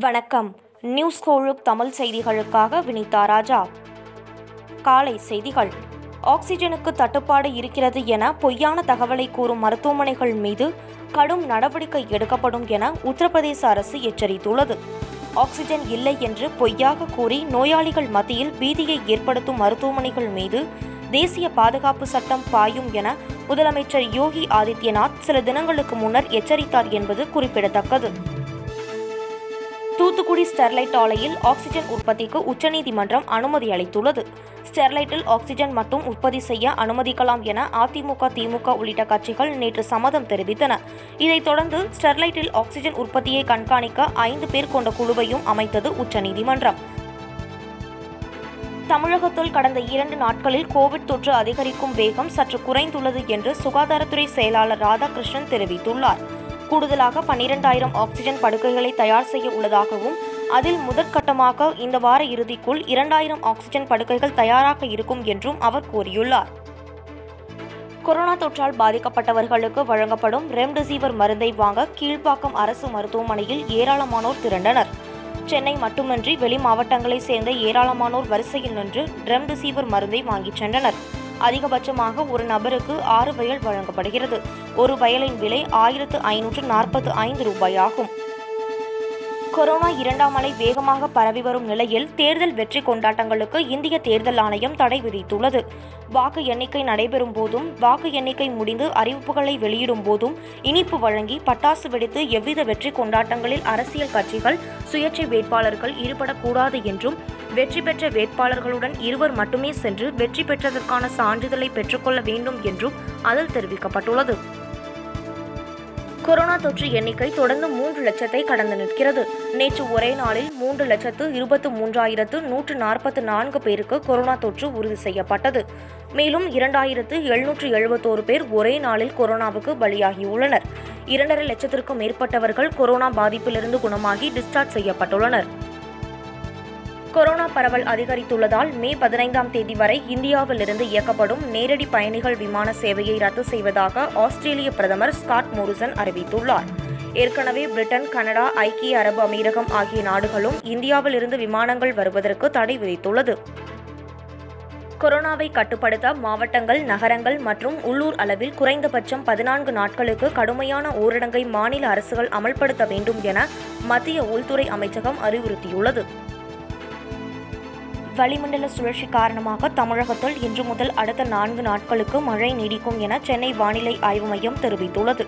வணக்கம். நியூஸ் கோழுக் தமிழ் செய்திகளுக்காக வினிதா ராஜா. காலை செய்திகள். ஆக்சிஜனுக்கு தட்டுப்பாடு இருக்கிறது என பொய்யான தகவலை கூறும் மருத்துவமனைகள் மீது கடும் நடவடிக்கை எடுக்கப்படும் என உத்தரப்பிரதேச அரசு எச்சரித்துள்ளது. ஆக்சிஜன் இல்லை என்று பொய்யாக கூறி நோயாளிகள் மத்தியில் பீதியை ஏற்படுத்தும் மருத்துவமனைகள் மீது தேசிய பாதுகாப்பு சட்டம் பாயும் என முதலமைச்சர் யோகி ஆதித்யநாத் சில தினங்களுக்கு முன்னர் எச்சரித்தார் என்பது குறிப்பிடத்தக்கது. தூத்துக்குடி ஸ்டெர்லைட் ஆலையில் ஆக்சிஜன் உற்பத்திக்கு உச்சநீதிமன்றம் அனுமதி அளித்துள்ளது. ஸ்டெர்லைட்டில் ஆக்சிஜன் மட்டும் உற்பத்தி செய்ய அனுமதிக்கலாம் என அதிமுக திமுக உள்ளிட்ட கட்சிகள் நேற்று சம்மதம் தெரிவித்தன. இதைத் தொடர்ந்து ஸ்டெர்லைட்டில் ஆக்சிஜன் உற்பத்தியை கண்காணிக்க ஐந்து பேர் கொண்ட குழுவையும் அமைத்தது உச்சநீதிமன்றம். தமிழகத்தில் கடந்த இரண்டு நாட்களில் கோவிட் தொற்று அதிகரிக்கும் வேகம் சற்று குறைந்துள்ளது என்று சுகாதாரத்துறை செயலாளர் ராதாகிருஷ்ணன் தெரிவித்துள்ளார். கூடுதலாக பன்னிரண்டாயிரம் ஆக்சிஜன் படுக்கைகளை தயார் செய்ய உள்ளதாகவும் அதில் முதற்கட்டமாக இந்த வார இறுதிக்குள் இரண்டாயிரம் ஆக்சிஜன் படுக்கைகள் தயாராக இருக்கும் என்றும் அவர் கூறியுள்ளார். கொரோனா தொற்றால் பாதிக்கப்பட்டவர்களுக்கு வழங்கப்படும் ரெம்டெசிவிர் மருந்தை வாங்க கீழ்ப்பாக்கம் அரசு மருத்துவமனையில் ஏராளமானோர் திரண்டனர். சென்னை மட்டுமின்றி வெளி மாவட்டங்களைச் சேர்ந்த ஏராளமானோர் வரிசையில் நின்று ரெம்டெசிவிர் மருந்தை வாங்கிச் சென்றனர். அதிகபட்சமாக ஒரு நபருக்கு ஆறு வயல் வழங்கப்படுகிறது. ஒரு வயலின் விலை ஆயிரத்து ஐநூற்று நாற்பத்து ஐந்து ரூபாயாகும். கொரோனா இரண்டாம் அலை வேகமாக பரவி வரும் நிலையில் தேர்தல் வெற்றி கொண்டாட்டங்களுக்கு இந்திய தேர்தல் ஆணையம் தடை விதித்துள்ளது. வாக்கு எண்ணிக்கை நடைபெறும் போதும் வாக்கு எண்ணிக்கை முடிந்து அறிவிப்புகளை வெளியிடும் போதும் இனிப்பு வழங்கி பட்டாசு வெடித்து எவ்வித வெற்றி கொண்டாட்டங்களில் அரசியல் கட்சிகள் சுயேட்சை வேட்பாளர்கள் ஈடுபடக்கூடாது என்றும் வெற்றி பெற்ற வேட்பாளர்களுடன் இருவர் மட்டுமே சென்று வெற்றி பெற்றதற்கான சான்றிதழை பெற்றுக்கொள்ள வேண்டும் என்றும் அதில் தெரிவிக்கப்பட்டுள்ளது. கொரோனா தொற்று எண்ணிக்கை தொடர்ந்து மூன்று லட்சத்தை கடந்து நிற்கிறது. நேற்று ஒரே நாளில் மூன்று லட்சத்து இருபத்து மூன்றாயிரத்து நூற்று நாற்பத்து நான்கு பேருக்கு கொரோனா தொற்று உறுதி செய்யப்பட்டது. மேலும் இரண்டாயிரத்து எழுநூற்று எழுபத்தோரு பேர் ஒரே நாளில் கொரோனாவுக்கு பலியாகியுள்ளனர். இரண்டரை லட்சத்திற்கும் மேற்பட்டவர்கள் கொரோனா பாதிப்பிலிருந்து குணமாகி டிஸ்சார்ஜ் செய்யப்பட்டுள்ளனர். கொரோனா பரவல் அதிகரித்துள்ளதால் மே பதினைந்தாம் தேதி வரை இந்தியாவிலிருந்து இயக்கப்படும் நேரடி பயணிகள் விமான சேவையை ரத்து செய்வதாக ஆஸ்திரேலிய பிரதமர் ஸ்காட் மோரிசன் அறிவித்துள்ளார். ஏற்கனவே பிரிட்டன் கனடா ஐக்கிய அரபு அமீரகம் ஆகிய நாடுகளும் இந்தியாவிலிருந்து விமானங்கள் வருவதற்கு தடை விதித்துள்ளது. கொரோனாவை கட்டுப்படுத்த மாவட்டங்கள் நகரங்கள் மற்றும் உள்ளூர் அளவில் குறைந்தபட்சம் பதினான்கு நாட்களுக்கு கடுமையான ஊரடங்கை மாநில அரசுகள் அமல்படுத்த வேண்டும் என மத்திய உள்துறை அமைச்சகம் அறிவுறுத்தியுள்ளது. வளிமண்டல சுழற்சி காரணமாக தமிழகத்தில் இன்று முதல் அடுத்த நான்கு நாட்களுக்கு மழை நீடிக்கும் என சென்னை வானிலை ஆய்வு மையம் தெரிவித்துள்ளது.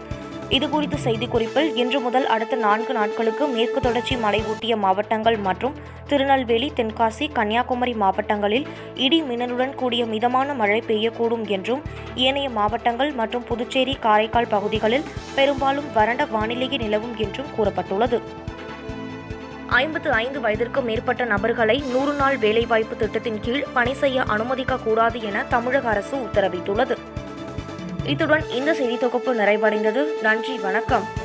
இதுகுறித்த செய்திக்குறிப்பில் இன்று முதல் அடுத்த நான்கு நாட்களுக்கு மேற்கு தொடர்ச்சி மலை ஊட்டிய மாவட்டங்கள் மற்றும் திருநெல்வேலி தென்காசி கன்னியாகுமரி மாவட்டங்களில் இடி மின்னலுடன் கூடிய மிதமான மழை பெய்யக்கூடும் என்றும் ஏனைய மாவட்டங்கள் மற்றும் புதுச்சேரி காரைக்கால் பகுதிகளில் பெரும்பாலும் வறண்ட வானிலையே நிலவும் என்றும் கூறப்பட்டுள்ளது. ஐம்பத்து ஐந்து வயதிற்கு மேற்பட்ட நபர்களை நூறு நாள் வேலைவாய்ப்பு திட்டத்தின் கீழ் பணி செய்ய அனுமதிக்க கூடாது என தமிழக அரசு உத்தரவிட்டுள்ளது. இத்துடன் இந்த செய்தி தொகுப்பு நிறைவடைந்தது. நன்றி வணக்கம்.